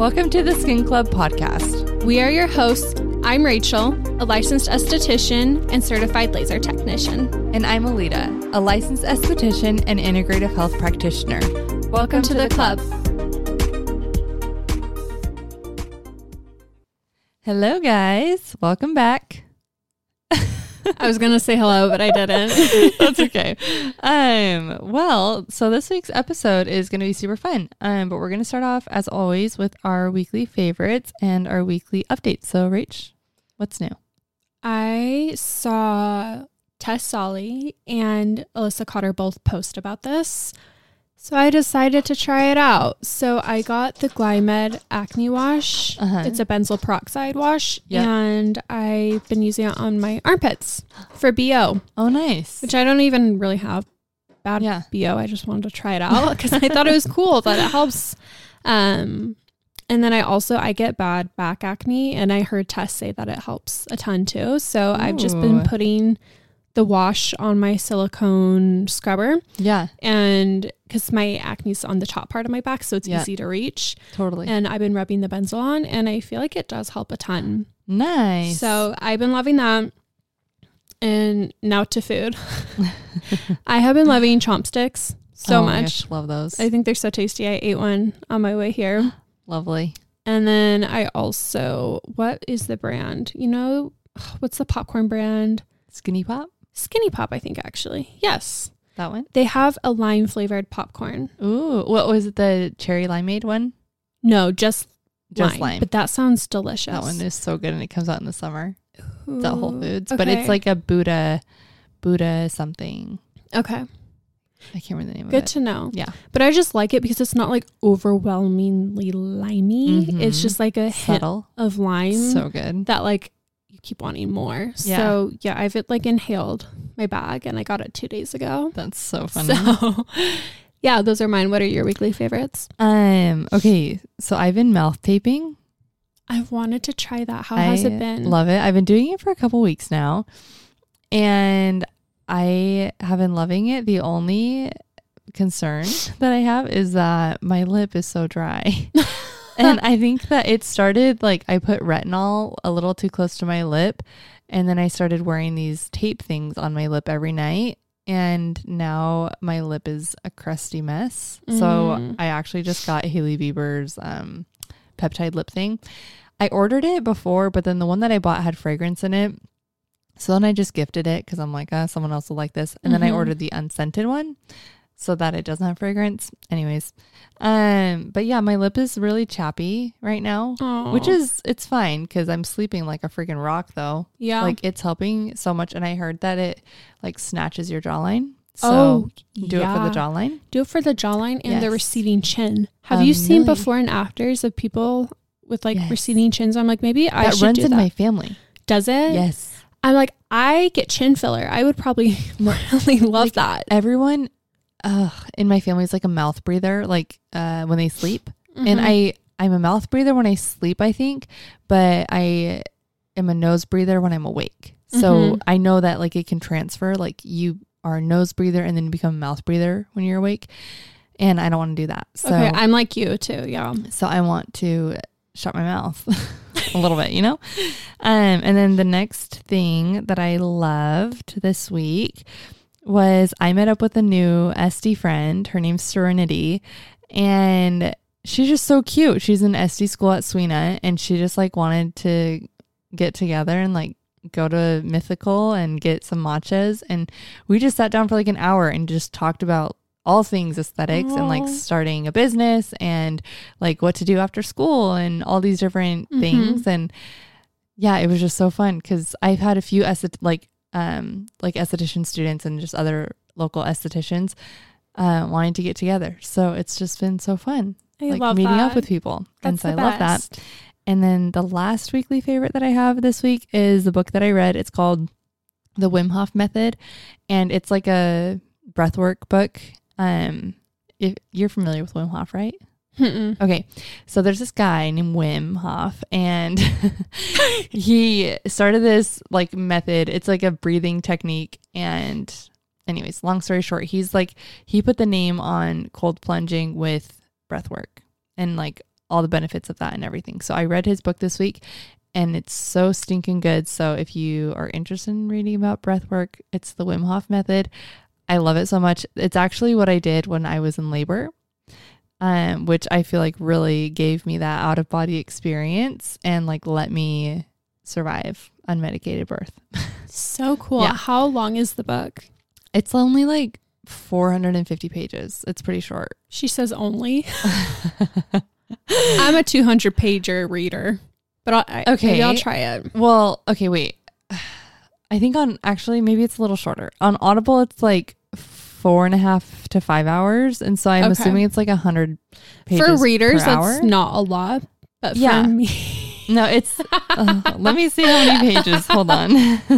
Welcome to the Skin Club podcast. We are your hosts. I'm Rachel, a licensed esthetician and certified laser technician. And I'm Alita, a licensed esthetician and integrative health practitioner. Welcome, Welcome to, to, the, the club. Hello, guys. Welcome back. I was gonna say hello, but I didn't. That's okay. Um, well, so this week's episode is gonna be super fun. Um, but we're gonna start off as always with our weekly favorites and our weekly updates. So, Rach, what's new? I saw Tess Solly and Alyssa Cotter both post about this. So I decided to try it out. So I got the Glymed Acne Wash. Uh-huh. It's a benzoyl peroxide wash, yep. and I've been using it on my armpits for BO. Oh, nice. Which I don't even really have bad yeah. BO. I just wanted to try it out because I thought it was cool that it helps. Um, and then I also I get bad back acne, and I heard Tess say that it helps a ton too. So Ooh. I've just been putting the wash on my silicone scrubber. Yeah. And because my acne's on the top part of my back, so it's yeah. easy to reach. Totally. And I've been rubbing the benzoyl on, and I feel like it does help a ton. Nice. So I've been loving that. And now to food. I have been loving chopsticks so oh much. Gosh, love those. I think they're so tasty. I ate one on my way here. Lovely. And then I also, what is the brand? You know, what's the popcorn brand? Skinny Pop? Skinny Pop, I think actually. Yes. That one? They have a lime flavored popcorn. Ooh, what was it? The cherry limeade one? No, just just lime. lime. But that sounds delicious. That one is so good, and it comes out in the summer. Ooh, it's at Whole Foods, okay. but it's like a Buddha, Buddha something. Okay. I can't remember the name Good of it. Good to know. Yeah. But I just like it because it's not like overwhelmingly limey. Mm-hmm. It's just like a Subtle. hit of lime. So good. That like keep wanting more. Yeah. So yeah, I've like inhaled my bag and I got it two days ago. That's so funny. So yeah, those are mine. What are your weekly favorites? Um, okay. So I've been mouth taping. I've wanted to try that. How I has it been? Love it. I've been doing it for a couple weeks now. And I have been loving it. The only concern that I have is that my lip is so dry. and I think that it started like I put retinol a little too close to my lip. And then I started wearing these tape things on my lip every night. And now my lip is a crusty mess. Mm. So I actually just got Hailey Bieber's um, peptide lip thing. I ordered it before, but then the one that I bought had fragrance in it. So then I just gifted it because I'm like, uh, someone else will like this. And mm-hmm. then I mm-hmm. ordered the unscented one so that it doesn't have fragrance. Anyways, um, but yeah, my lip is really chappy right now, Aww. which is it's fine because I'm sleeping like a freaking rock though. Yeah, like it's helping so much, and I heard that it like snatches your jawline. So oh, do yeah. it for the jawline. Do it for the jawline and yes. the receding chin. Have you seen before and afters of people with like yes. receding chins? I'm like, maybe I that should runs do in that. my family. Does it? Yes. I'm like, I get chin filler. I would probably really love like that. Everyone uh, in my family is like a mouth breather, like uh, when they sleep. Mm-hmm. And I, I'm a mouth breather when I sleep, I think, but I am a nose breather when I'm awake. So mm-hmm. I know that like it can transfer, like you are a nose breather and then you become a mouth breather when you're awake. And I don't want to do that. So okay, I'm like you too. Yeah. So I want to shut my mouth a little bit, you know? Um, and then the next thing that I loved this week was I met up with a new SD friend. Her name's Serenity. And she's just so cute. She's in SD school at Swena and she just like wanted to get together and like go to Mythical and get some matchas. And we just sat down for like an hour and just talked about all things aesthetics Aww. and like starting a business and like what to do after school and all these different mm-hmm. things. And yeah, it was just so fun because I've had a few esthet- like um, like esthetician students and just other local estheticians uh, wanting to get together. So it's just been so fun. I like love meeting that. up with people. That's and so I love that. And then the last weekly favorite that I have this week is the book that I read. It's called The Wim Hof Method. And it's like a breathwork book. Um, if you're familiar with Wim Hof, right? Mm-mm. Okay, so there's this guy named Wim Hof, and he started this like method. It's like a breathing technique. And, anyways, long story short, he's like, he put the name on cold plunging with breath work and like all the benefits of that and everything. So I read his book this week and it's so stinking good. So if you are interested in reading about breath work, it's the Wim Hof method. I love it so much. It's actually what I did when I was in labor. Um, which I feel like really gave me that out of body experience and like let me survive unmedicated birth. So cool. Yeah. How long is the book? It's only like 450 pages. It's pretty short. She says only. I'm a 200 pager reader, but I'll, Okay. maybe I'll try it. Well, okay, wait. I think on actually maybe it's a little shorter. On Audible, it's like four and a half to five hours, and so I'm Okay. assuming it's like a hundred pages For readers, per that's hour. not a lot, but Yeah. for me, No, it's. uh, let me see how many pages. Hold on.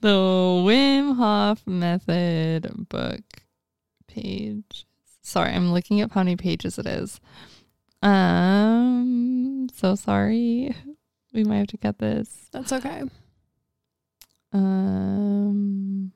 the Wim Hof Method book page. Sorry, I'm looking up how many pages it is. Um, so sorry. We might have to cut this. that's okay. Um.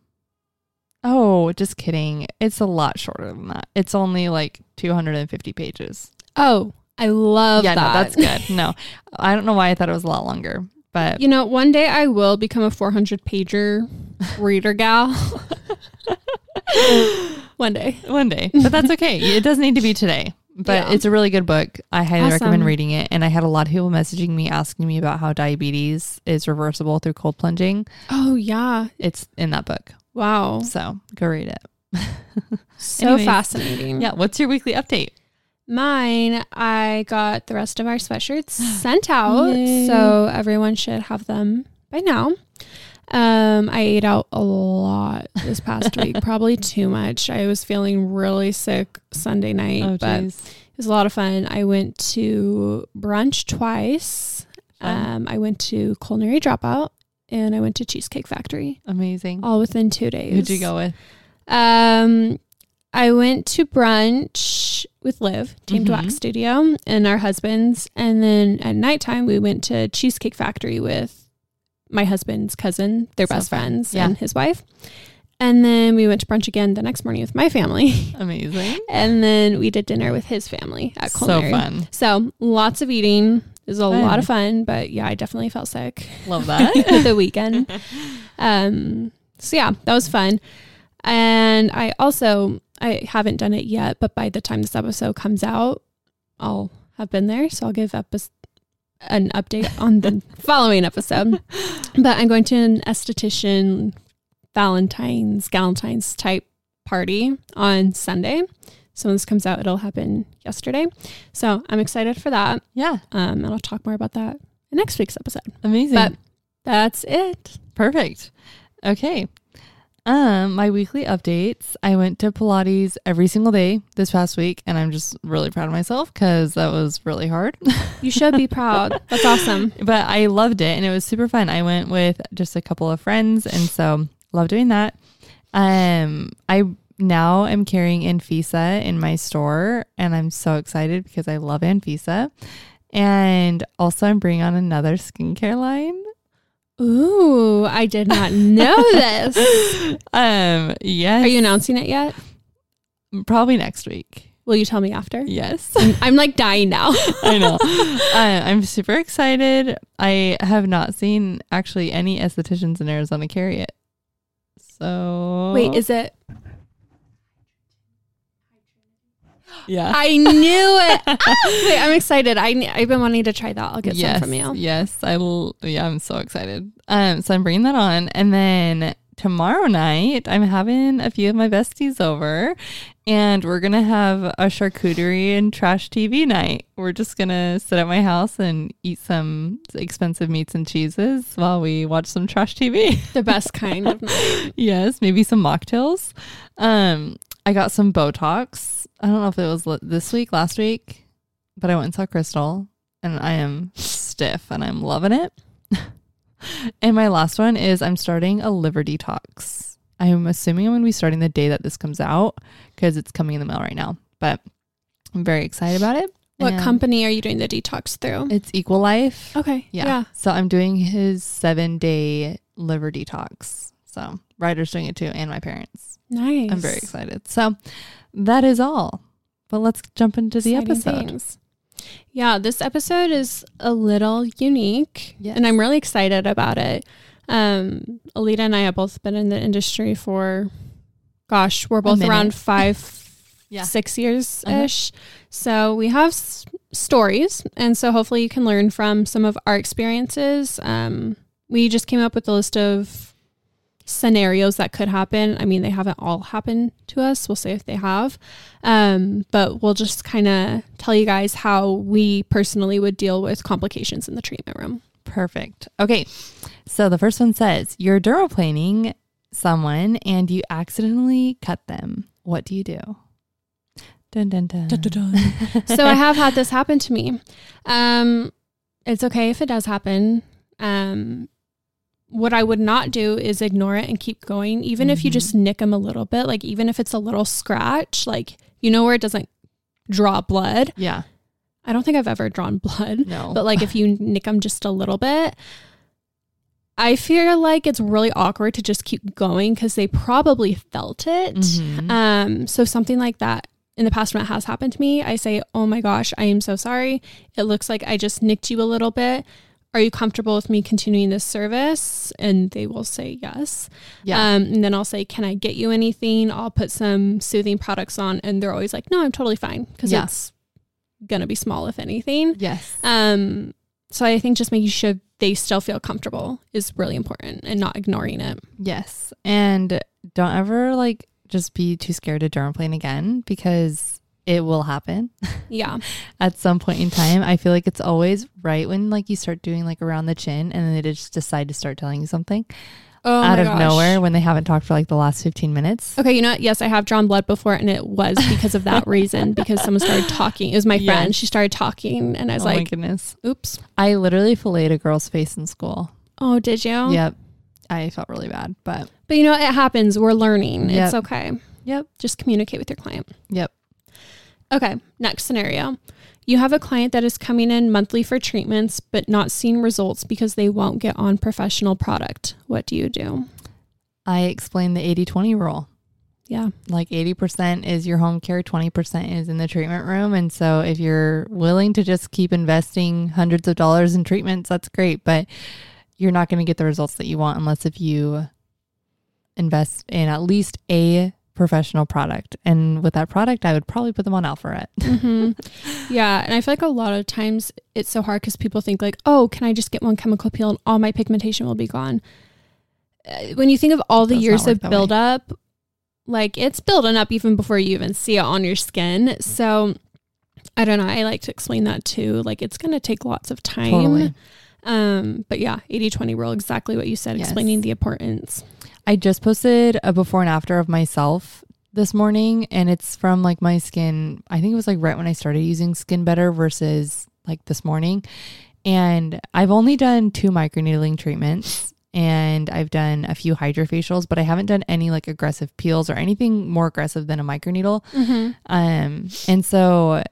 Oh, just kidding. It's a lot shorter than that. It's only like 250 pages. Oh, I love yeah, that. no, that's good. No, I don't know why I thought it was a lot longer, but You know, one day I will become a 400 pager reader gal. one day. one day. But that's okay. it doesn't need to be today. But Yeah. it's a really good book. I highly recommend reading it. And I had a lot of people messaging me asking me about how diabetes is reversible through cold plunging. Oh, yeah. It's in that book. Wow. So go read it. So Anyways. fascinating. Yeah. What's your weekly update? Mine, I got the rest of our sweatshirts sent out. Yay. So everyone should have them by now. Um, I ate out a lot this past week, probably too much. I was feeling really sick Sunday night, Oh, but it was a lot of fun. I went to brunch twice. Um, I went to Culinary Dropout and I went to Cheesecake Factory Amazing. all within two days. Who'd you go with? Um, I went to brunch with Liv, Tamed Mhm. Wax Studio, and our husbands. And then at nighttime, we went to Cheesecake Factory with my husband's cousin, their So best fun. friends, Yeah. and his wife. And then we went to brunch again the next morning with my family. Amazing. and then we did dinner with his family at So fun. So lots of eating. It was a Fun. lot of fun, but yeah, I definitely felt sick Love that. the weekend. Um, so yeah, that was fun. And I also I haven't done it yet, but by the time this episode comes out, I'll have been there. So I'll give epi- an update on the following episode. But I'm going to an esthetician Valentine's Galentine's type party on Sunday. So when this comes out, it'll happen yesterday. So I'm excited for that. yeah. Um, and I'll talk more about that in next week's episode. Amazing. But that's it. Perfect. Okay. Um, my weekly updates. I went to Pilates every single day this past week, and I'm just really proud of myself because that was really hard. You should be proud. That's awesome. but I loved it, and it was super fun. I went with just a couple of friends, and so love doing that. Um, I now I'm carrying Anfisa in my store, and I'm so excited because I love Anfisa. And also, I'm bringing on another skincare line. Ooh, I did not know this. Um, yes. Are you announcing it yet? Probably next week. Will you tell me after? Yes. I'm, I'm like dying now. I know. uh, I'm super excited. I have not seen actually any estheticians in Arizona carry it. So Wait, is it? Yeah. I knew it. Ah, Wait, I'm excited. I, I've been wanting to try that. I'll get yes, some from you. Yes, I will. Yeah, I'm so excited. Um, so I'm bringing that on, and then tomorrow night I'm having a few of my besties over, and we're gonna have a charcuterie and trash TV night. We're just gonna sit at my house and eat some expensive meats and cheeses while we watch some trash TV. The best kind of night. yes, maybe some mocktails. Um, I got some Botox. I don't know if it was this week, last week, but I went and saw Crystal, and I am stiff, and I'm loving it. and my last one is I'm starting a liver detox. I'm assuming I'm going to be starting the day that this comes out because it's coming in the mail right now. But I'm very excited about it. What And company are you doing the detox through? It's Equilife. Okay. Yeah. Yeah. So I'm doing his seven day liver detox. So Ryder's doing it too, and my parents. Nice. I'm very excited. So that is all. But let's jump into the Exciting episode. things. Yeah, this episode is a little unique, Yes. and I'm really excited about it. Um, Alita and I have both been in the industry for, gosh, we're both around five, Yeah. six years ish. So we have s- stories, and so hopefully you can learn from some of our experiences. Um, we just came up with a list of scenarios that could happen. I mean, they haven't all happened to us. We'll say if they have. Um, but we'll just kind of tell you guys how we personally would deal with complications in the treatment room. Perfect. Okay. So the first one says you're dermaplaning someone and you accidentally cut them. What do you do? Dun dun dun. so I have had this happen to me. Um, it's okay if it does happen. Um, what I would not do is ignore it and keep going, even if you Mhm. just nick them a little bit. Like even if it's a little scratch, like you know where it doesn't draw blood. Yeah. I don't think I've ever drawn blood. No. but like if you nick them just a little bit i feel like it's really awkward to just keep going because they probably felt it Mhm. um so something like that in the past when it has happened to me i say oh my gosh i am so sorry it looks like i just nicked you a little bit are you comfortable with me continuing this service and they will say yes yeah. um, and then i'll say can i get you anything i'll put some soothing products on and they're always like no i'm totally fine because Yeah. it's gonna be small if anything yes. um, so I think just making sure they still feel comfortable is really important and not ignoring it. yes. And don't ever like just be too scared to dermaplane again because it will happen Yeah. at some point in time. I feel like it's always right when like you start doing like around the chin and then they just decide to start telling you something Oh out of nowhere when they haven't talked for like the last 15 minutes. Okay, you know what? Yes, I have drawn blood before, and it was because of that reason. Because someone started talking. It was my friend. Yes. She started talking, and I was oh my like, goodness. "Oops." I literally filleted a girl's face in school. Oh, did you? Yep. I felt really bad, but But you know, it happens. We're learning. Yep. It's okay. Yep. Just communicate with your client. Yep. Okay, next scenario. You have a client that is coming in monthly for treatments, but not seeing results because they won't get on professional product. What do you do? I explain the 80 20 rule. Yeah. Like 80% is your home care, 20% is in the treatment room. And so if you're willing to just keep investing hundreds of dollars in treatments, that's great. But you're not going to get the results that you want unless if you invest in at least a professional product. And with that product, I would probably put them on Alpharet. hmm Yeah, and I feel like a lot of times it's so hard because people think like, "Oh, can I just get one chemical peel and all my pigmentation will be gone?" Uh, When you think of all the years of way. buildup, like it's building up even before you even see it on your skin. So I don't know. I like to explain that too. Like it's going to take lots of time. Totally. Um, but yeah, 80-20 rule, exactly what you said, Yes. explaining the importance. I just posted a before and after of myself this morning and it's from like my skin. I think it was like right when I started using Skin Better versus like this morning. And I've only done two microneedling treatments and I've done a few hydrofacials, but I haven't done any like aggressive peels or anything more aggressive than a microneedle. Mm-hmm. Um and so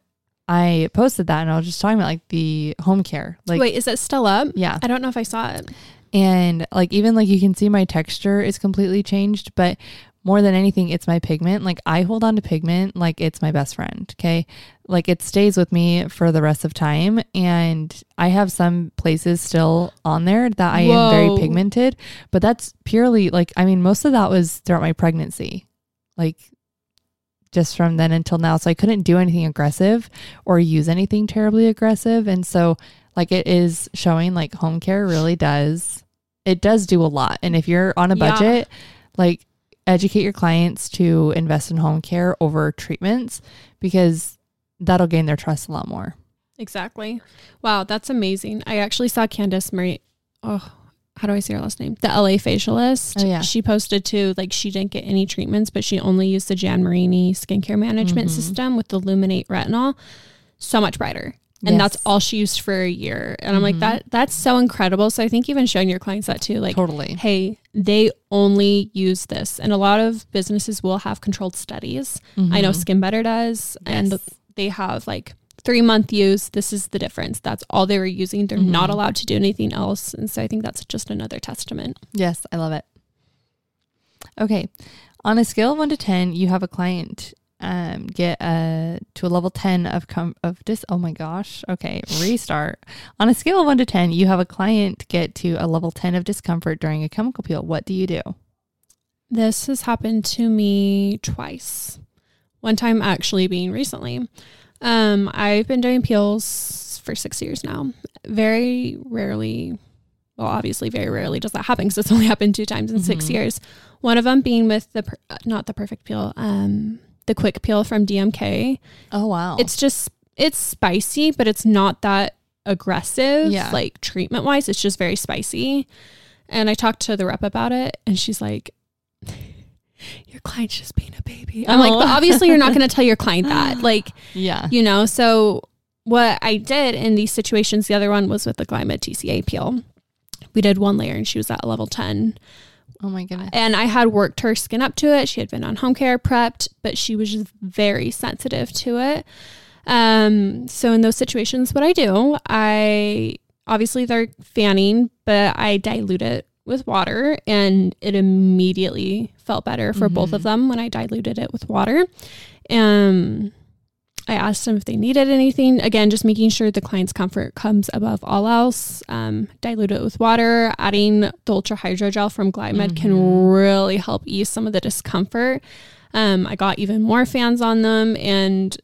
I posted that and I was just talking about like the home care. Like Wait, is that still up? yeah. I don't know if I saw it. And like even like you can see my texture is completely changed, but more than anything, it's my pigment. Like I hold on to pigment like it's my best friend. Okay. Like it stays with me for the rest of time. And I have some places still on there that I am very pigmented, but that's purely like, I mean, most of that was throughout my pregnancy. Like just from then until now. So I couldn't do anything aggressive or use anything terribly aggressive. And so like it is showing like home care really does it does do a lot. And if you're on a Yeah. budget, like educate your clients to invest in home care over treatments because that'll gain their trust a lot more. Exactly. Wow, that's amazing. I actually saw Candace Marie. Oh, how do I say her last name? The LA facialist. Oh, yeah. She posted too, like she didn't get any treatments, but she only used the Jan Marini skincare management Mhm. system with the Luminate retinol. So much brighter. And that's all she used for a year. And I'm like, Mhm. that that's so incredible. So I think even showing your clients that too, like totally. hey, they only use this. And a lot of businesses will have controlled studies. I know Mhm. Skin Better does, and they have like three month use. This is the difference. That's all they were using. They're not Mhm. allowed to do anything else. And so I think that's just another testament. Yes, I love it. Okay. On a scale of one to 10, you have a client um, get a to a level 10 of com- of dis oh my gosh okay restart on a scale of 1 to 10 you have a client get to a level 10 of discomfort during a chemical peel what do you do This has happened to me twice. One time actually being recently. Um, I've been doing peels for six years now. Very rarely, well, obviously, very rarely does that happen because it's only happened two times in six Mhm. years. One of them being with the, per- uh, not the perfect peel, um, the quick peel from DMK. oh wow It's just, it's spicy, but it's not that aggressive, Yeah. like treatment wise. It's just very spicy. And I talked to the rep about it, and she's like, Your client's just being a baby. I'm like, Oh. but obviously, you're not going to tell your client that. Like, yeah you know, so what I did in these situations, the other one was with the Glymed TCA peel. We did one layer and she was at level 10. oh my goodness And I had worked her skin up to it. She had been on home care prepped, but she was just very sensitive to it. Um, so in those situations, what I do, I obviously they're fanning, but I dilute it with water and it immediately felt better for both of Mhm. them when I diluted it with water. Um I asked them if they needed anything. Again, just making sure the client's comfort comes above all else. Um, dilute it with water. Adding the ultra hydro gel from Glymed can Mhm. really help ease some of the discomfort. Um, I got even more fans on them, and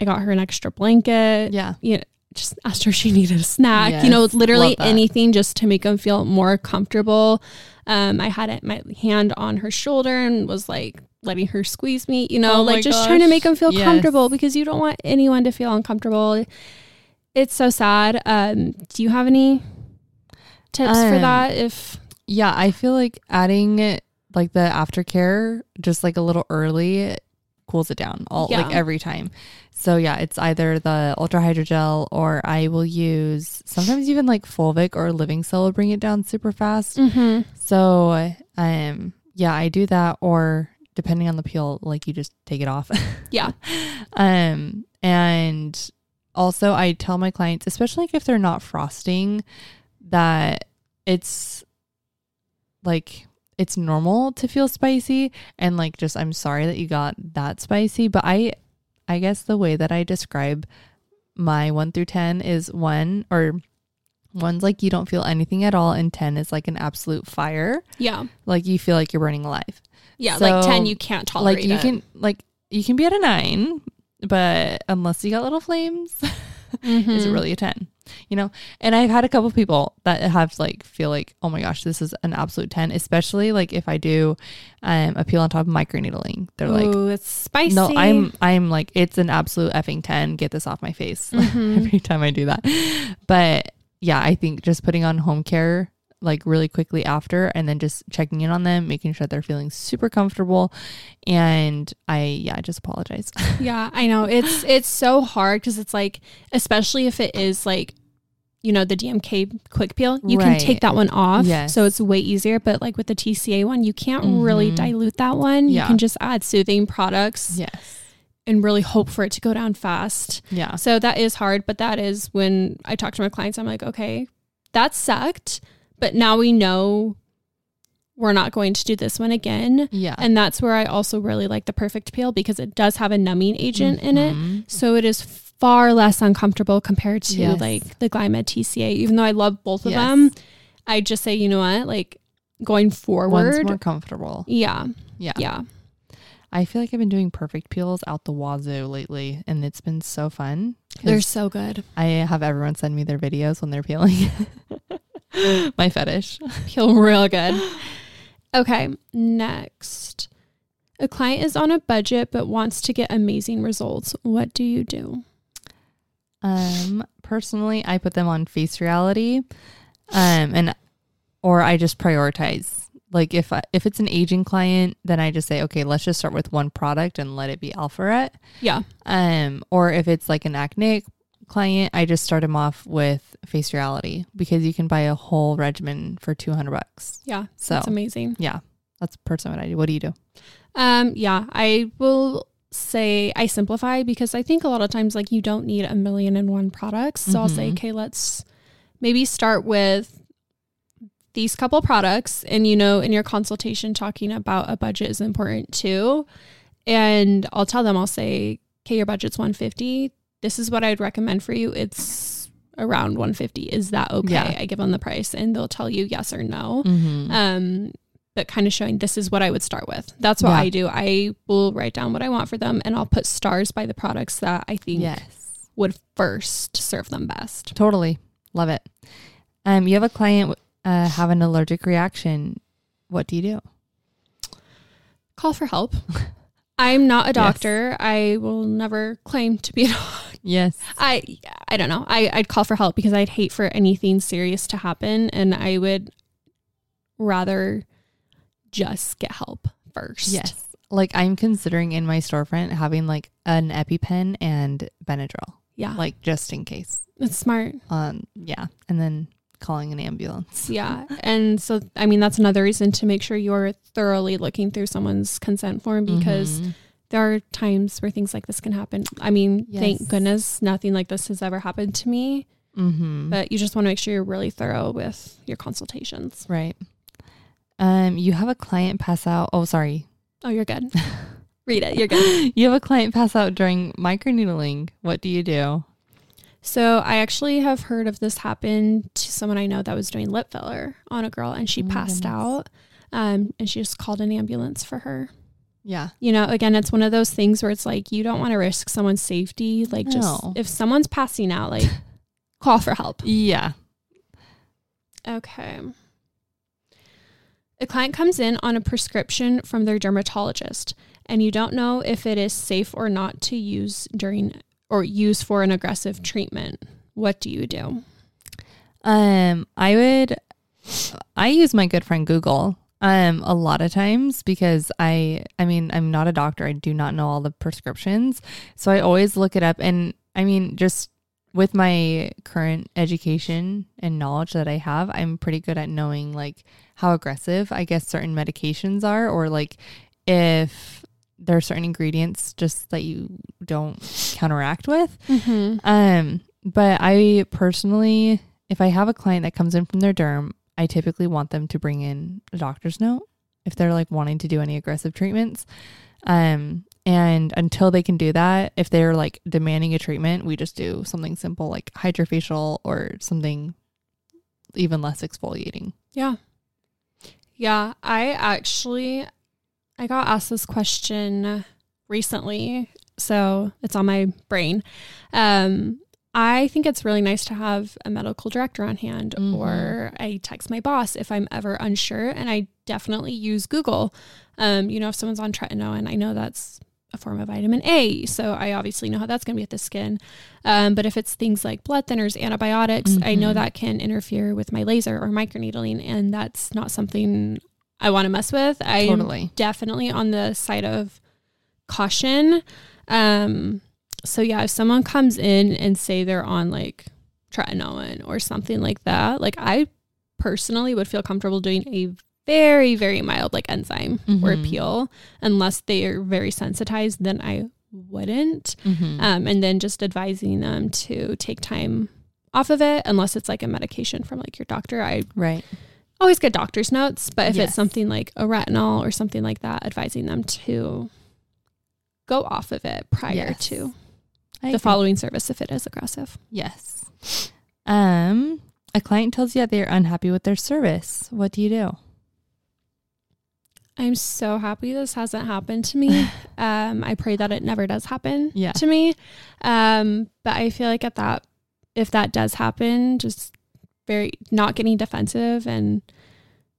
I got her an extra blanket. yeah You know, just asked her if she needed a snack. you know, Yes, literally anything just to make them feel more comfortable. Um, I had it, my hand on her shoulder and was like letting her squeeze me, you know, Oh like just trying to make gosh. them feel Yes. comfortable because you don't want anyone to feel uncomfortable. It's so sad. Um, do you have any tips for Um, that? If Yeah, I feel like adding like the aftercare just like a little early cools it down all like every time. So yeah, it's either the ultra hydrogel or I will use sometimes even like Fulvic or Living Cell will bring it down super fast. mm-hmm. So um yeah, I do that or depending on the peel, like you just take it off. Yeah. um and also I tell my clients, especially like if they're not frosting, that it's like it's normal to feel spicy and like just I'm sorry that you got that spicy, but I I guess the way that I describe my 1 through 10 is 1 or one's like you don't feel anything at all and 10 is like an absolute fire. yeah, Like you feel like you're burning alive. yeah, like ten, you can't tolerate like you it. can like you can be at a 9, but unless you got little flames, Mhm. is it really a 10 you know? And i've had a couple people that have like feel like oh my gosh this is an absolute 10 especially like if i do um a peel on top of microneedling they're like Ooh, it's spicy. no i'm i'm like it's an absolute effing 10 get this off my face. Mhm. every time i do that. But yeah i think just putting on home care like really quickly after and then just checking in on them making sure they're feeling super comfortable and i yeah i just apologize Yeah, I know. It's it's so hard because it's like, especially if it is like, you know, the DMK quick peel, you can take that one off. Yes. So it's way easier. But like with the TCA one, you can't really Mhm. dilute that one. Yeah. You can just add soothing products yes and really hope for it to go down fast. yeah So that is hard. But that is when I talk to my clients, I'm like, okay, that sucked. But now we know we're not going to do this one again. yeah And that's where I also really like the perfect peel because it does have a numbing agent in it. Mhm. So it is far less uncomfortable compared to Yes. like the Glymed TCA. Even though I love both of Yes. them, I just say, you know what, like going One's forward. more comfortable. yeah. Yeah. Yeah. I feel like I've been doing perfect peels out the wazoo lately, and it's been so fun. They're so good. I have everyone send me their videos when they're peeling. My fetish. Feel real good. Okay. Next. A client is on a budget but wants to get amazing results. What do you do? Um, personally, I put them on face reality, um, and or I just prioritize. Like if I, if it's an aging client, then I just say, okay, let's just start with one product and let it be Alpharet. Yeah. Um, or if it's like an acne client, I just start them off with face reality because you can buy a whole regimen for two hundred bucks. Yeah. So That's amazing. yeah, that's personally what I do. What do you do? Um, yeah, I will say I simplify because I think a lot of times like you don't need a million and one products. So I'll say, Mhm. okay, let's maybe start with these couple products and you know in your consultation talking about a budget is important too And I'll tell them, I'll say, okay, your budget's 150. This is what I'd recommend for you. It's around 150. Is that okay? Yeah. I give them the price and they'll tell you yes or no. Mhm. Um, but kind of showing this is what I would start with. That's what Yeah. I do. I will write down what I want for them and I'll put stars by the products that I think yes. would first serve them best. Totally. Love it. Um, you have a client uh, have an allergic reaction. What do you do? Call for help. I'm not a Yes. doctor. I will never claim to be a doctor. Yes. I I don't know. I, I'd call for help because I'd hate for anything serious to happen and I would rather just get help first. Yes. Like I'm considering in my storefront having like an EpiPen and Benadryl, Yeah. like just in case. it's smart. Um, yeah, and then calling an ambulance. Yeah. And so I mean that's another reason to make sure you're thoroughly looking through someone's consent form because Mhm. there are times where things like this can happen. I mean, Yes. thank goodness nothing like this has ever happened to me, Mhm. but you just want to make sure you're really thorough with your consultations. right. Um, you have a client pass out. Oh, sorry. Oh, you're good. Read it. You're good. You have a client pass out during microneedling. What do you do? So I actually have heard of this happen to someone I know that was doing lip filler on a girl and she Oh passed goodness. out. Um, and she just called an ambulance for her. Yeah. You know, again, it's one of those things where it's like you don't want to risk someone's safety. Like just No. if someone's passing out, like call for help. Yeah. Okay. A client comes in on a prescription from their dermatologist and you don't know if it is safe or not to use during or use for an aggressive treatment. What do you do? Um, I would I use my good friend Google um a lot of times because I I mean, I'm not a doctor. I do not know all the prescriptions. So I always look it up and I mean, just with my current education and knowledge that I have, I'm pretty good at knowing like how aggressive I guess certain medications are or like if there are certain ingredients just that you don't counteract with. Mm-hmm. Um, but I personally, if I have a client that comes in from their derm, I typically want them to bring in a doctor's note if they're like wanting to do any aggressive treatments. Um, and until they can do that, if they're like demanding a treatment, we just do something simple like hydrofacial or something even less exfoliating. Yeah. Yeah, I actually I got asked this question recently, so it's on my brain. Um I think it's really nice to have a medical director on hand Mhm. or I text my boss if I'm ever unsure and I definitely use Google. Um you know if someone's on tretinoin and I know that's a form of vitamin A, so I obviously know how that's going to be with the skin. Um, but if it's things like blood thinners, antibiotics, I know Mhm. that can interfere with my laser or microneedling, and that's not something I want to mess with. I'm Totally. definitely on the side of caution. Um, so yeah, if someone comes in and say they're on like tretinoin or something like that, like I personally would feel comfortable doing a very very mild like enzyme or Mhm. peel unless they are very sensitized then i wouldn't Mhm. um, and then just advising them to take time off of it unless it's like a medication from like your doctor i right. Always get doctor's notes but if Yes. it's something like a retinol or something like that advising them to go off of it prior Yes. to I the agree. following service if it is aggressive Yes. Um, a client tells you that they're unhappy with their service. What do you do? i'm so happy this hasn't happened to me um, i pray that it never does happen Yeah. to me um, but i feel like at that if that does happen just very not getting defensive and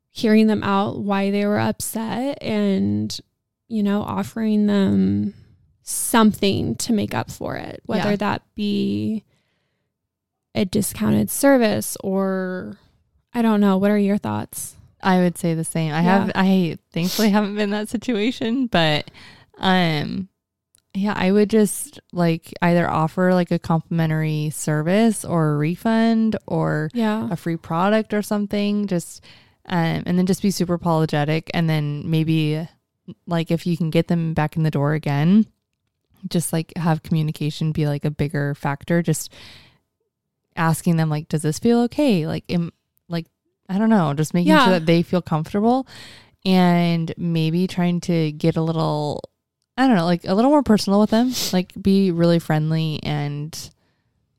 hearing them out why they were upset and you know offering them something to make up for it whether Yeah. that be a discounted service or i don't know what are your thoughts I would say the same. I Yeah. have I thankfully haven't been in that situation, but um yeah, I would just like either offer like a complimentary service or a refund or yeah. a free product or something just um and then just be super apologetic. And then maybe like if you can get them back in the door again just like have communication be like a bigger factor. Just asking them like does this feel okay? Like am, like i don't know just making Yeah. sure that they feel comfortable and maybe trying to get a little I don't know, like a little more personal with them. Like be really friendly and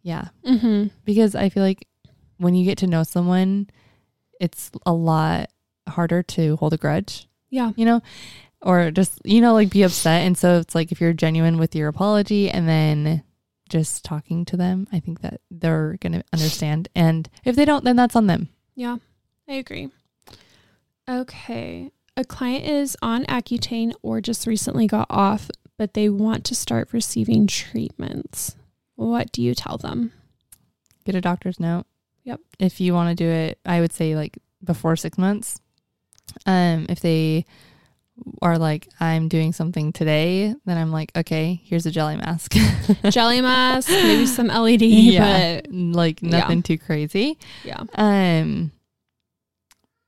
yeah, Mm-hmm. because I feel like when you get to know someone, it's a lot harder to hold a grudge, Yeah. you know, or just, you know, like be upset. And so it's like if you're genuine with your apology and then just talking to them, I think that they're going to understand. And if they don't, then that's on them. Yeah, I agree. Okay. A client is on Accutane or just recently got off, but they want to start receiving treatments. What do you tell them? Get a doctor's note. Yep. If you want to do it, I would say like before six months. Um, if they are like, I'm doing something today, then I'm like, okay, here's a jelly mask. Jelly mask, maybe some LED, Yeah. but like nothing too crazy. yeah. Um,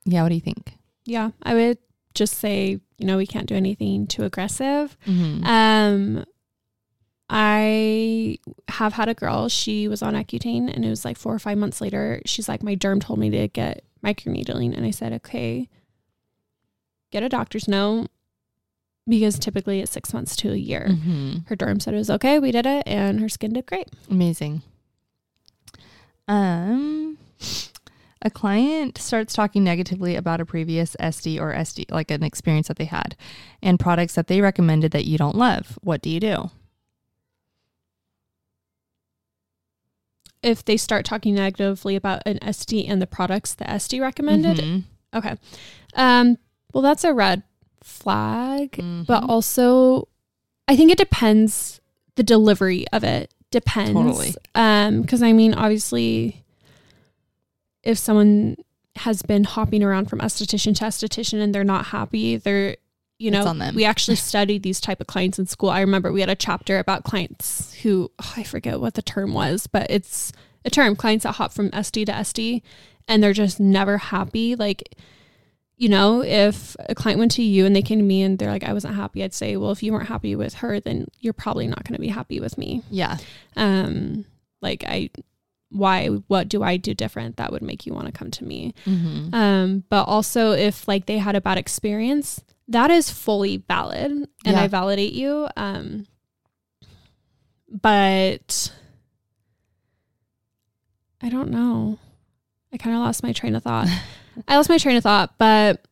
yeah. What do you think? Yeah, I would just say, you know, we can't do anything too aggressive. Mhm. Um, I have had a girl. She was on Accutane, and it was like four or five months later. She's like, my derm told me to get microneedling, and I said, okay, get a doctor's note because typically it's six months to a year. Mhm. Her derm said it was okay. We did it, and her skin did great. Amazing. Um, a client starts talking negatively about a previous SD or SD, like an experience that they had, and products that they recommended that you don't love. What do you do? If they start talking negatively about an SD and the products the SD recommended, Mhm. okay. Um, well, that's a red flag. but Mhm. also I think it depends the delivery of it depends. Totally. Um cuz I mean obviously if someone has been hopping around from esthetician to esthetician and they're not happy, they're you know, we actually studied these type of clients in school. I remember we had a chapter about clients who oh, I forget what the term was, but it's a term clients that hop from SD to SD and they're just never happy. Like, you know, if a client went to you and they came to me and they're like, I wasn't happy, I'd say, well, if you weren't happy with her, then you're probably not going to be happy with me. Yeah. Um, like I, why, what do I do different that would make you want to come to me? Mhm. Um, but also if like they had a bad experience, that is fully valid and Yeah. I validate you. Um, but I don't know. I kind of lost my train of thought. I lost my train of thought, but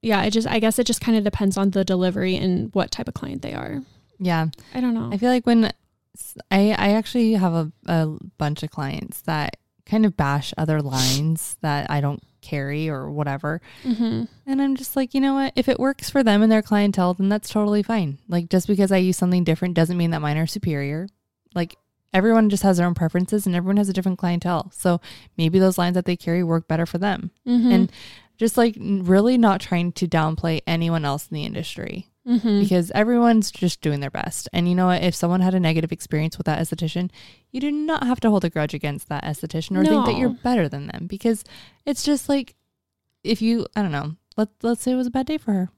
yeah, it just I guess it just kind of depends on the delivery and what type of client they are. Yeah. I don't know. I feel like when I I actually have a, a bunch of clients that kind of bash other lines that I don't carry or whatever. hmm And I'm just like, you know what? If it works for them and their clientele, then that's totally fine. Like just because I use something different doesn't mean that mine are superior. Like everyone just has their own preferences and everyone has a different clientele. So maybe those lines that they carry work better for them. hmm And just like really not trying to downplay anyone else in the industry hmm because everyone's just doing their best. And you know what? If someone had a negative experience with that esthetician, you do not have to hold a grudge against that esthetician or think that you're better than them because it's just like if you, I don't know, let, let's say it was a bad day for her,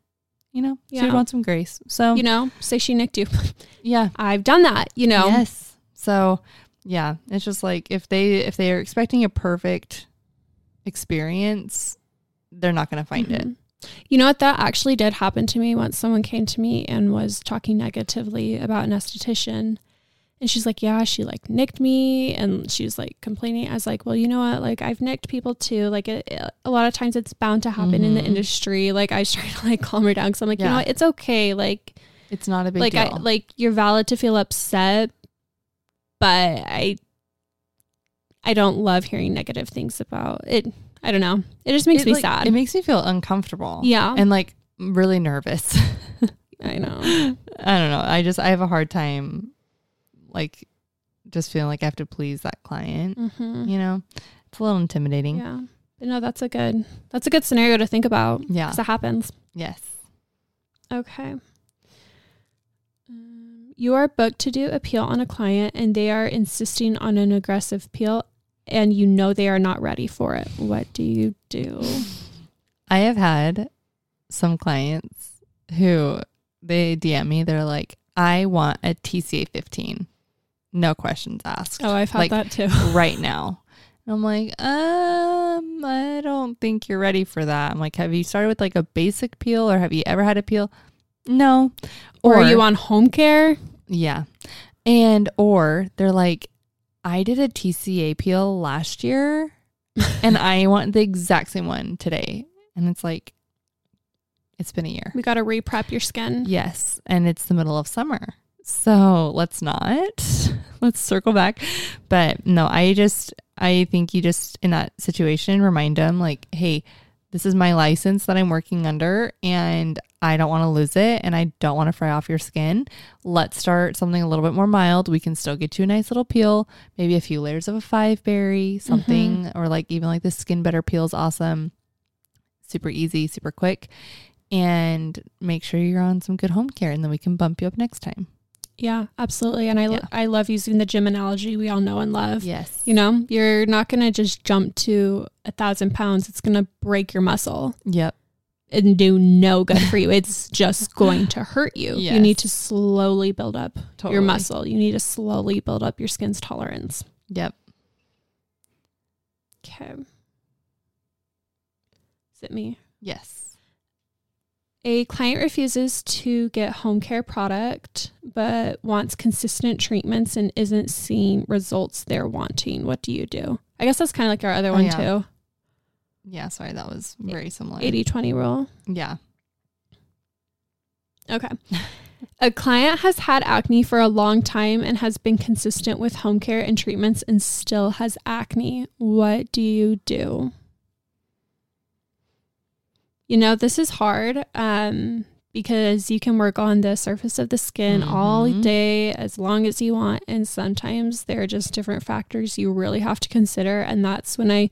you know, she would want some grace. So, you know, say she nicked you. yeah. I've done that, you know. Yes. So, yeah, it's just like if they if they are expecting a perfect experience, they're not going to find it. You know what? That actually did happen to me once someone came to me and was talking negatively about an esthetician. And she's like, Yeah, she like nicked me. And she was like complaining. I was like, Well, you know what? Like, I've nicked people too. Like, it, it- a lot of times it's bound to happen in the Mhm. industry. Like, I was trying to like calm her down. Cause I'm like, you know what? It's okay. Like, It's not a big like, deal. I, like, you're valid to feel upset, but I, I don't love hearing negative things about it. I don't know. It just makes It, me like, sad. It makes me feel uncomfortable. yeah. And like really nervous. I know. I don't know. I just I have a hard time like just feeling like I have to please that client. hmm You know? It's a little intimidating. Yeah. But no, that's a good that's a good scenario to think about. Yeah. 'cause it happens. Yes. Okay. Um, you are booked to do a peel on a client and they are insisting on an aggressive peel and you know they are not ready for it. What do you do? I have had some clients who they DM me, they're like, I want a TCA 15. No questions asked. Oh, I've had Like, that too. right now. And I'm like, um, I don't think you're ready for that. I'm like, have you started with like a basic peel or have you ever had a peel? No. Or, are you on home care? Yeah. And or they're like, I did a TCA peel last year and I want the exact same one today. And it's like, it's been a year. We got to re-prep your skin. Yes. And it's the middle of summer. So let's not. Let's circle back. But no, I just, I think you just, in that situation, remind them, like, hey, this is my license that I'm working under and I don't want to lose it and I don't want to fry off your skin. Let's start something a little bit more mild. We can still get you a nice little peel, maybe a few layers of a five berry, something, mm-hmm. or like even like the skin better peel is awesome. Super easy, super quick. And make sure you're on some good home care and then we can bump you up next time. Yeah, absolutely. And I, yeah. I love using the gym analogy we all know and love. Yes. You know, you're not going to just jump to a thousand pounds. It's going to break your muscle. Yep. And do no good for you. It's just going to hurt you. Yes. You need to slowly build up totally. your muscle. You need to slowly build up your skin's tolerance. Yep. Okay. Is it me? Yes. A client refuses to get home care product but wants consistent treatments and isn't seeing results they're wanting. What do you do? I guess that's kind of like our other oh, one yeah. too. Yeah, sorry, that was very similar. 80 20 rule. Yeah. Okay. a client has had acne for a long time and has been consistent with home care and treatments and still has acne. What do you do? You know, this is hard um, because you can work on the surface of the skin mm-hmm. all day as long as you want. And sometimes there are just different factors you really have to consider. And that's when I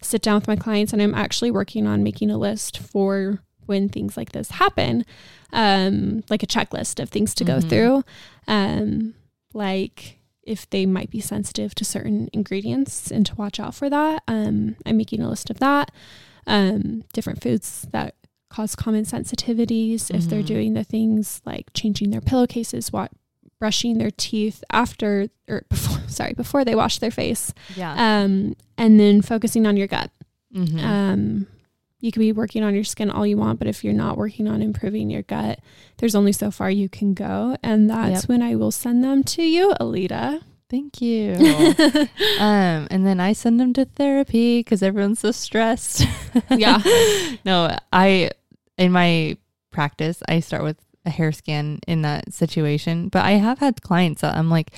sit down with my clients and I'm actually working on making a list for when things like this happen, um, like a checklist of things to mm-hmm. go through. Um, like if they might be sensitive to certain ingredients and to watch out for that. Um, I'm making a list of that um, different foods that cause common sensitivities, mm-hmm. if they're mm-hmm. doing the things like changing their pillowcases, what brushing their teeth after or before sorry before they wash their face yeah um and then focusing on your gut mm-hmm. um you can be working on your skin all you want but if you're not working on improving your gut there's only so far you can go and that's yep. when i will send them to you alita Thank you. um, and then I send them to therapy because everyone's so stressed. yeah. no, I, in my practice, I start with a hair scan in that situation. But I have had clients that I'm like,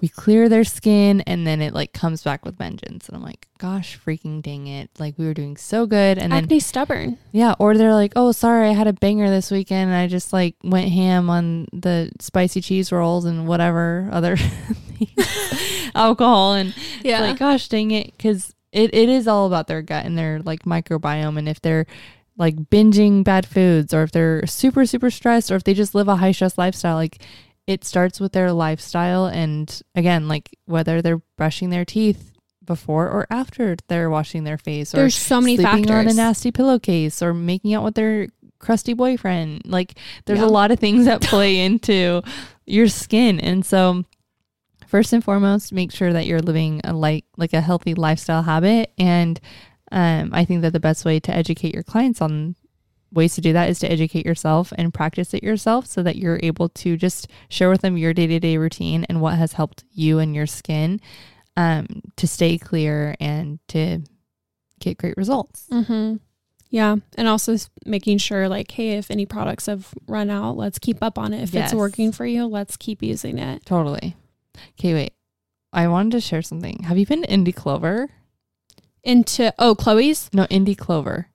we clear their skin and then it like comes back with vengeance. And i'm like gosh freaking dang it. Like we were doing so good. And acne then stubborn. Yeah or they're like oh sorry i had a banger this weekend and i just like went ham on the spicy cheese rolls and whatever other alcohol. And yeah. like gosh dang it because it, it is all about their gut and their like microbiome. And if they're like binging bad foods or if they're super super stressed or if they just live a high stress lifestyle like it starts with their lifestyle and again like whether they're brushing their teeth before or after they're washing their face or there's so many sleeping factors. on a nasty pillowcase or making out with their crusty boyfriend like there's yeah. a lot of things that play into your skin and so first and foremost make sure that you're living a like like a healthy lifestyle habit and um, i think that the best way to educate your clients on ways to do that is to educate yourself and practice it yourself so that you're able to just share with them your day to day routine and what has helped you and your skin um, to stay clear and to get great results. Mm-hmm. Yeah. And also making sure, like, hey, if any products have run out, let's keep up on it. If yes. it's working for you, let's keep using it. Totally. Okay, wait. I wanted to share something. Have you been to Indie Clover? Into, oh, Chloe's? No, Indie Clover.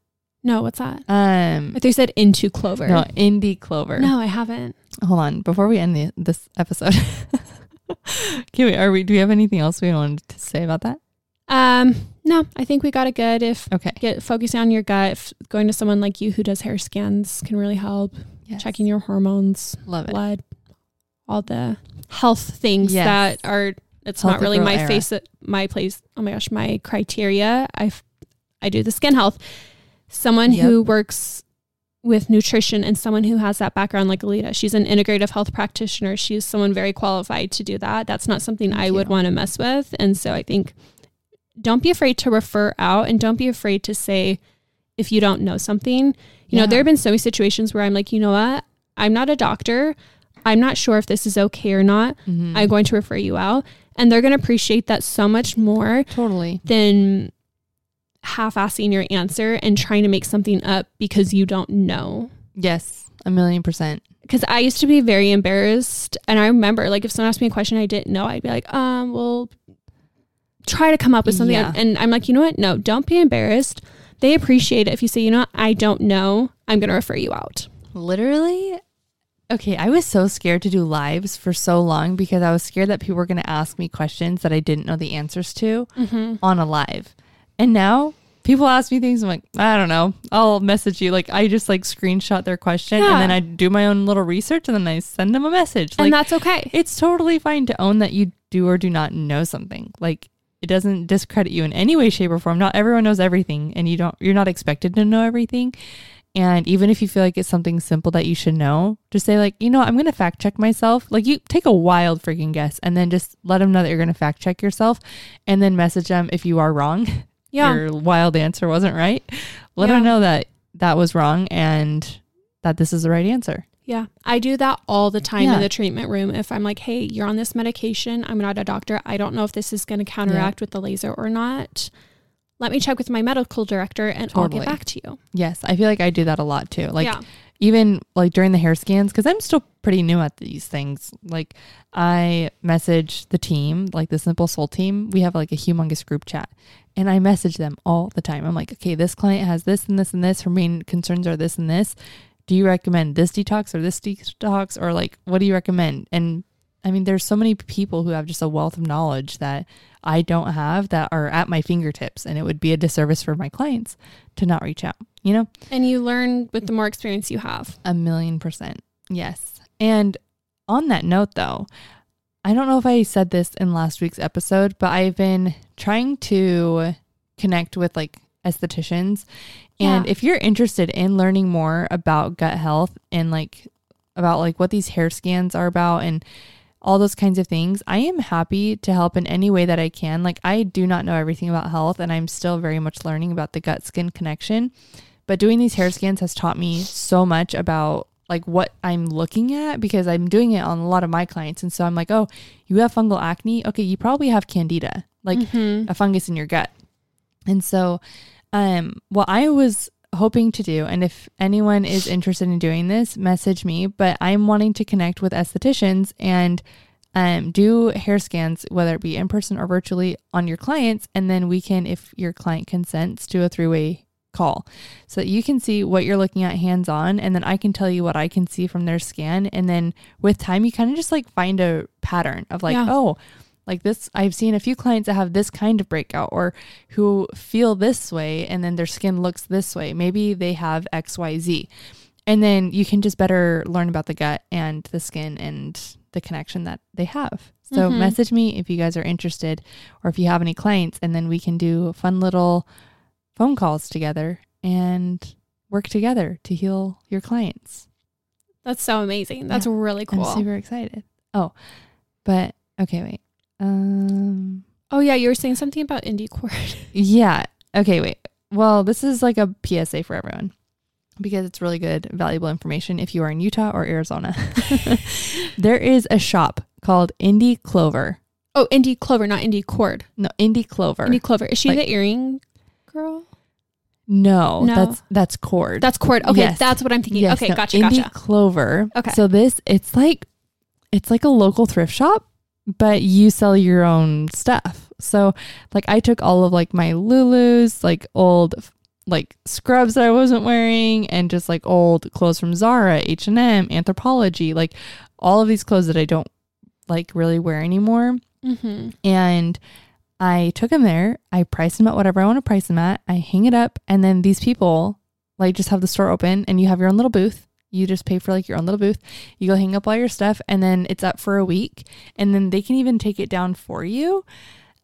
No, what's that? Um, I think you said into clover. No, indie clover. No, I haven't. Hold on, before we end the, this episode. okay, wait, are we? Do we have anything else we wanted to say about that? Um, no, I think we got it good. If okay, get focusing on your gut. If going to someone like you who does hair scans can really help. Yes. Checking your hormones, love blood, it. all the health things yes. that are. It's health not really my era. face. My place. Oh my gosh, my criteria. I I do the skin health someone yep. who works with nutrition and someone who has that background like Alita. She's an integrative health practitioner. She's someone very qualified to do that. That's not something Thank I you. would want to mess with. And so I think don't be afraid to refer out and don't be afraid to say if you don't know something. You yeah. know, there have been so many situations where I'm like, you know what? I'm not a doctor. I'm not sure if this is okay or not. Mhm. I'm going to refer you out. And they're going to appreciate that so much more totally. than half assing your answer and trying to make something up because you don't know. Yes, a million percent. Because I used to be very embarrassed. And I remember, like, if someone asked me a question I didn't know, I'd be like, um, well, try to come up with something. Yeah. And I'm like, you know what? No, don't be embarrassed. They appreciate it if you say, you know what? I don't know. I'm going to refer you out. Literally, okay, I was so scared to do lives for so long because I was scared that people were going to ask me questions that I didn't know the answers to Mm-hmm. on a live. And now people ask me things, I'm like, I don't know. I'll message you. Like, I just like screenshot their question Yeah. and then I do my own little research and then I send them a message. Like, And that's okay. it's totally fine to own that you do or do not know something. Like, it doesn't discredit you in any way, shape, or form. Not everyone knows everything, and you don't. You're not expected to know everything. And even if you feel like it's something simple that you should know, just say like, you know, I'm going to fact check myself. Like, you take a wild freaking guess, and then just let them know that you're going to fact check yourself, and then message them if you are wrong. Yeah. Your wild answer wasn't right. Let Yeah. them know that that was wrong and that this is the right answer. Yeah, I do that all the time Yeah. in the treatment room. If I'm like, hey, you're on this medication, I'm not a doctor. I don't know if this is going to counteract with the laser or not. Let me check with my medical director and I'll Totally. get back to you. Yes, I feel like I do that a lot too. Like yeah. Even like during the hair scans because i'm still pretty new at these things. Like i message the team like the simple soul team. We have like a humongous group chat and i message them all the time. I'm like okay this client has this and this and this. Her main concerns are this and this. Do you recommend this detox or this detox? Or like what do you recommend? And i mean there's so many people who have just a wealth of knowledge that i don't have that are at my fingertips and it would be a disservice for my clients to not reach out you know And you learn with the more experience you have. a million percent. Yes. And on that note, though, I don't know if I said this in last week's episode, but I've been trying to connect with like estheticians. And Yeah. if you're interested in learning more about gut health and like about like what these hair scans are about and all those kinds of things, I am happy to help in any way that I can. Like, I do not know everything about health, and I'm still very much learning about the gut skin connection. But doing these hair scans has taught me so much about like what I'm looking at because I'm doing it on a lot of my clients. And so I'm like, oh, you have fungal acne? Okay, you probably have candida, like Mhm. a fungus in your gut. And so, um, what I was hoping to do, and if anyone is interested in doing this, message me. But I'm wanting to connect with estheticians and um, do hair scans, whether it be in person or virtually, on your clients, and then we can, if your client consents, do a three way call. So that you can see what you're looking at hands on and then I can tell you what I can see from their scan. And then with time you kind of just like find a pattern of like Yeah. oh like this I've seen a few clients that have this kind of breakout or who feel this way and then their skin looks this way. Maybe they have XYZ and then you can just better learn about the gut and the skin and the connection that they have. So Mhm. message me if you guys are interested or if you have any clients and then we can do fun little phone calls together and work together to heal your clients. That's so amazing. That's really cool. I'm super excited. Oh, but okay, wait. Um, oh, yeah. You were saying something about indie cord. yeah. Okay, wait. Well, this is like a PSA for everyone because it's really good, valuable information if you are in Utah or Arizona. there is a shop called Indie Clover. oh, indie clover, not indie cord. No, Indie Clover. Indie clover. Is she Like- the earring girl? no, No. that's that's cord. That's cord. Okay. Yes. That's what I'm thinking. Yes, okay. no, gotcha. Indie Gotcha. Clover. Okay. So this it's like it's like a local thrift shop, but you sell your own stuff. So like I took all of like my Lulu's, like old like scrubs that I wasn't wearing and just like old clothes from Zara, H&M, Anthropologie, like all of these clothes that I don't like really wear anymore Mm-hmm. and I took them there. I priced them at whatever I want to price them at. I hang it up, and then these people like just have the store open, and you have your own little booth. You just pay for like your own little booth. You go hang up all your stuff, and then it's up for a week, and then they can even take it down for you,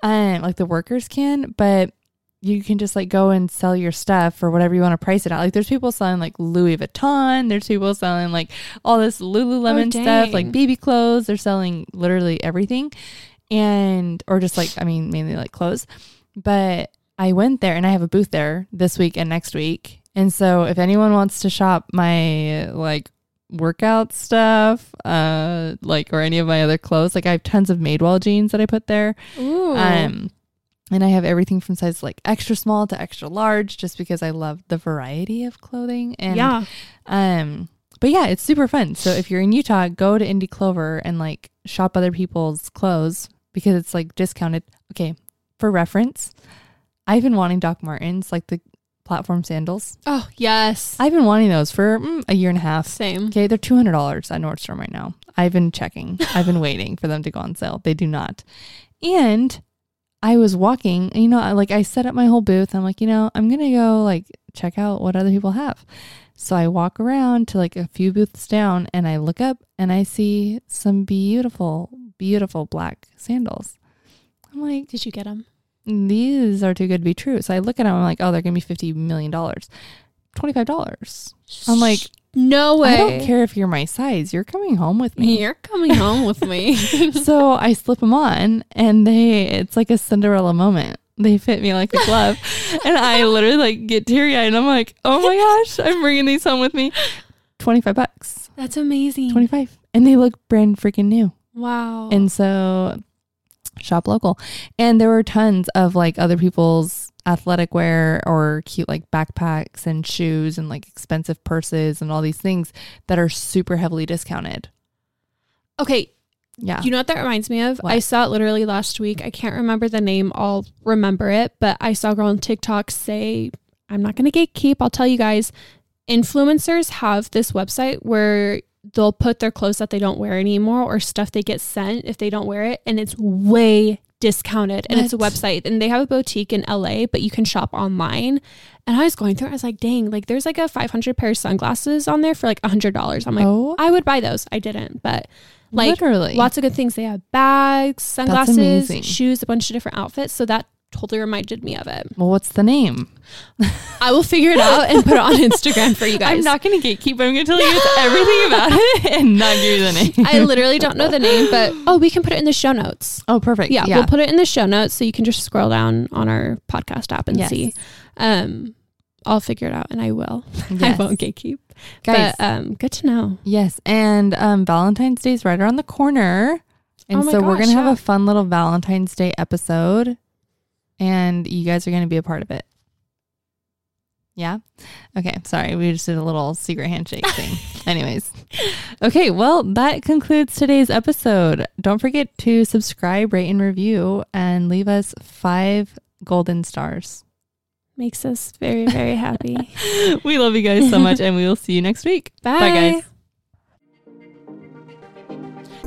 um, like the workers can. But you can just like go and sell your stuff for whatever you want to price it at. Like there's people selling like Louis Vuitton. There's people selling like all this Lululemon Oh, stuff, like baby clothes. They're selling literally everything and or just like I mean mainly like clothes. But I went there and I have a booth there this week and next week. And so if anyone wants to shop my like workout stuff, uh, like or any of my other clothes. Like I have tons of Madewell jeans that I put there. Ooh. Um, and I have everything from size like extra small to extra large, just because I love the variety of clothing. And yeah. um, but yeah, it's super fun. So if you're in Utah, go to Indie Clover and like shop other people's clothes because it's like discounted. Okay, for reference, I've been wanting Doc Martens, like the platform sandals. Oh, yes. I've been wanting those for mm, a year and a half. Same. Okay, they're two hundred dollars at Nordstrom right now. I've been checking. I've been waiting for them to go on sale. They do not. And I was walking, you know, I, like I set up my whole booth. I'm like, you know, I'm gonna go like check out what other people have. So I walk around to like a few booths down, and I look up and I see some beautiful, beautiful black sandals. I'm like, Did you get them? these are too good to be true. So I look at them. I'm like, oh, they're gonna be fifty million dollars, twenty five dollars. I'm like, no way. I don't care if you're my size. You're coming home with me. You're coming home with me. so I slip them on, and they it's like a Cinderella moment. They fit me like a glove, and I literally like get teary eyed, and I'm like, oh my gosh, I'm bringing these home with me. Twenty five bucks, That's amazing. twenty five, and they look brand freaking new. Wow. And so shop local. And there were tons of like other people's athletic wear or cute like backpacks and shoes and like expensive purses and all these things that are super heavily discounted. okay, Yeah. you know what that reminds me of? What? I saw it literally last week. I can't remember the name. I'll remember it, but I saw a girl on TikTok say, I'm not going to gatekeep. I'll tell you guys, influencers have this website where they'll put their clothes that they don't wear anymore or stuff they get sent if they don't wear it, and it's way discounted. And it's a website, and they have a boutique in LA, but you can shop online. And I was going through, it, I was like, dang, like there's like a 500 pair of sunglasses on there for like $100. I'm like, oh, I would buy those. I didn't, but like literally. lots of good things. They have bags, sunglasses, shoes, a bunch of different outfits. So that totally reminded me of it. well, what's the name? I will figure it out and put it on Instagram for you guys. I'm not going to gatekeep. I'm going to tell you everything about it and not give you the name. I literally don't know the name, but oh, we can put it in the show notes. oh, perfect. Yeah, Yeah. we'll put it in the show notes so you can just scroll down on our podcast app and Yes. see. Um, I'll figure it out and I will. I won't gatekeep. Guys, But um, good to know. Yes, and um, Valentine's Day is right around the corner, and Oh so we're gonna have a fun little Valentine's Day episode, and you guys are gonna be a part of it. Yeah. Okay. Sorry, we just did a little secret handshake thing. Anyways, okay. Well, that concludes today's episode. Don't forget to subscribe, rate, and review, and leave us five golden stars. Makes us very, very happy. We love you guys so much, and we will see you next week. Bye. Bye, guys.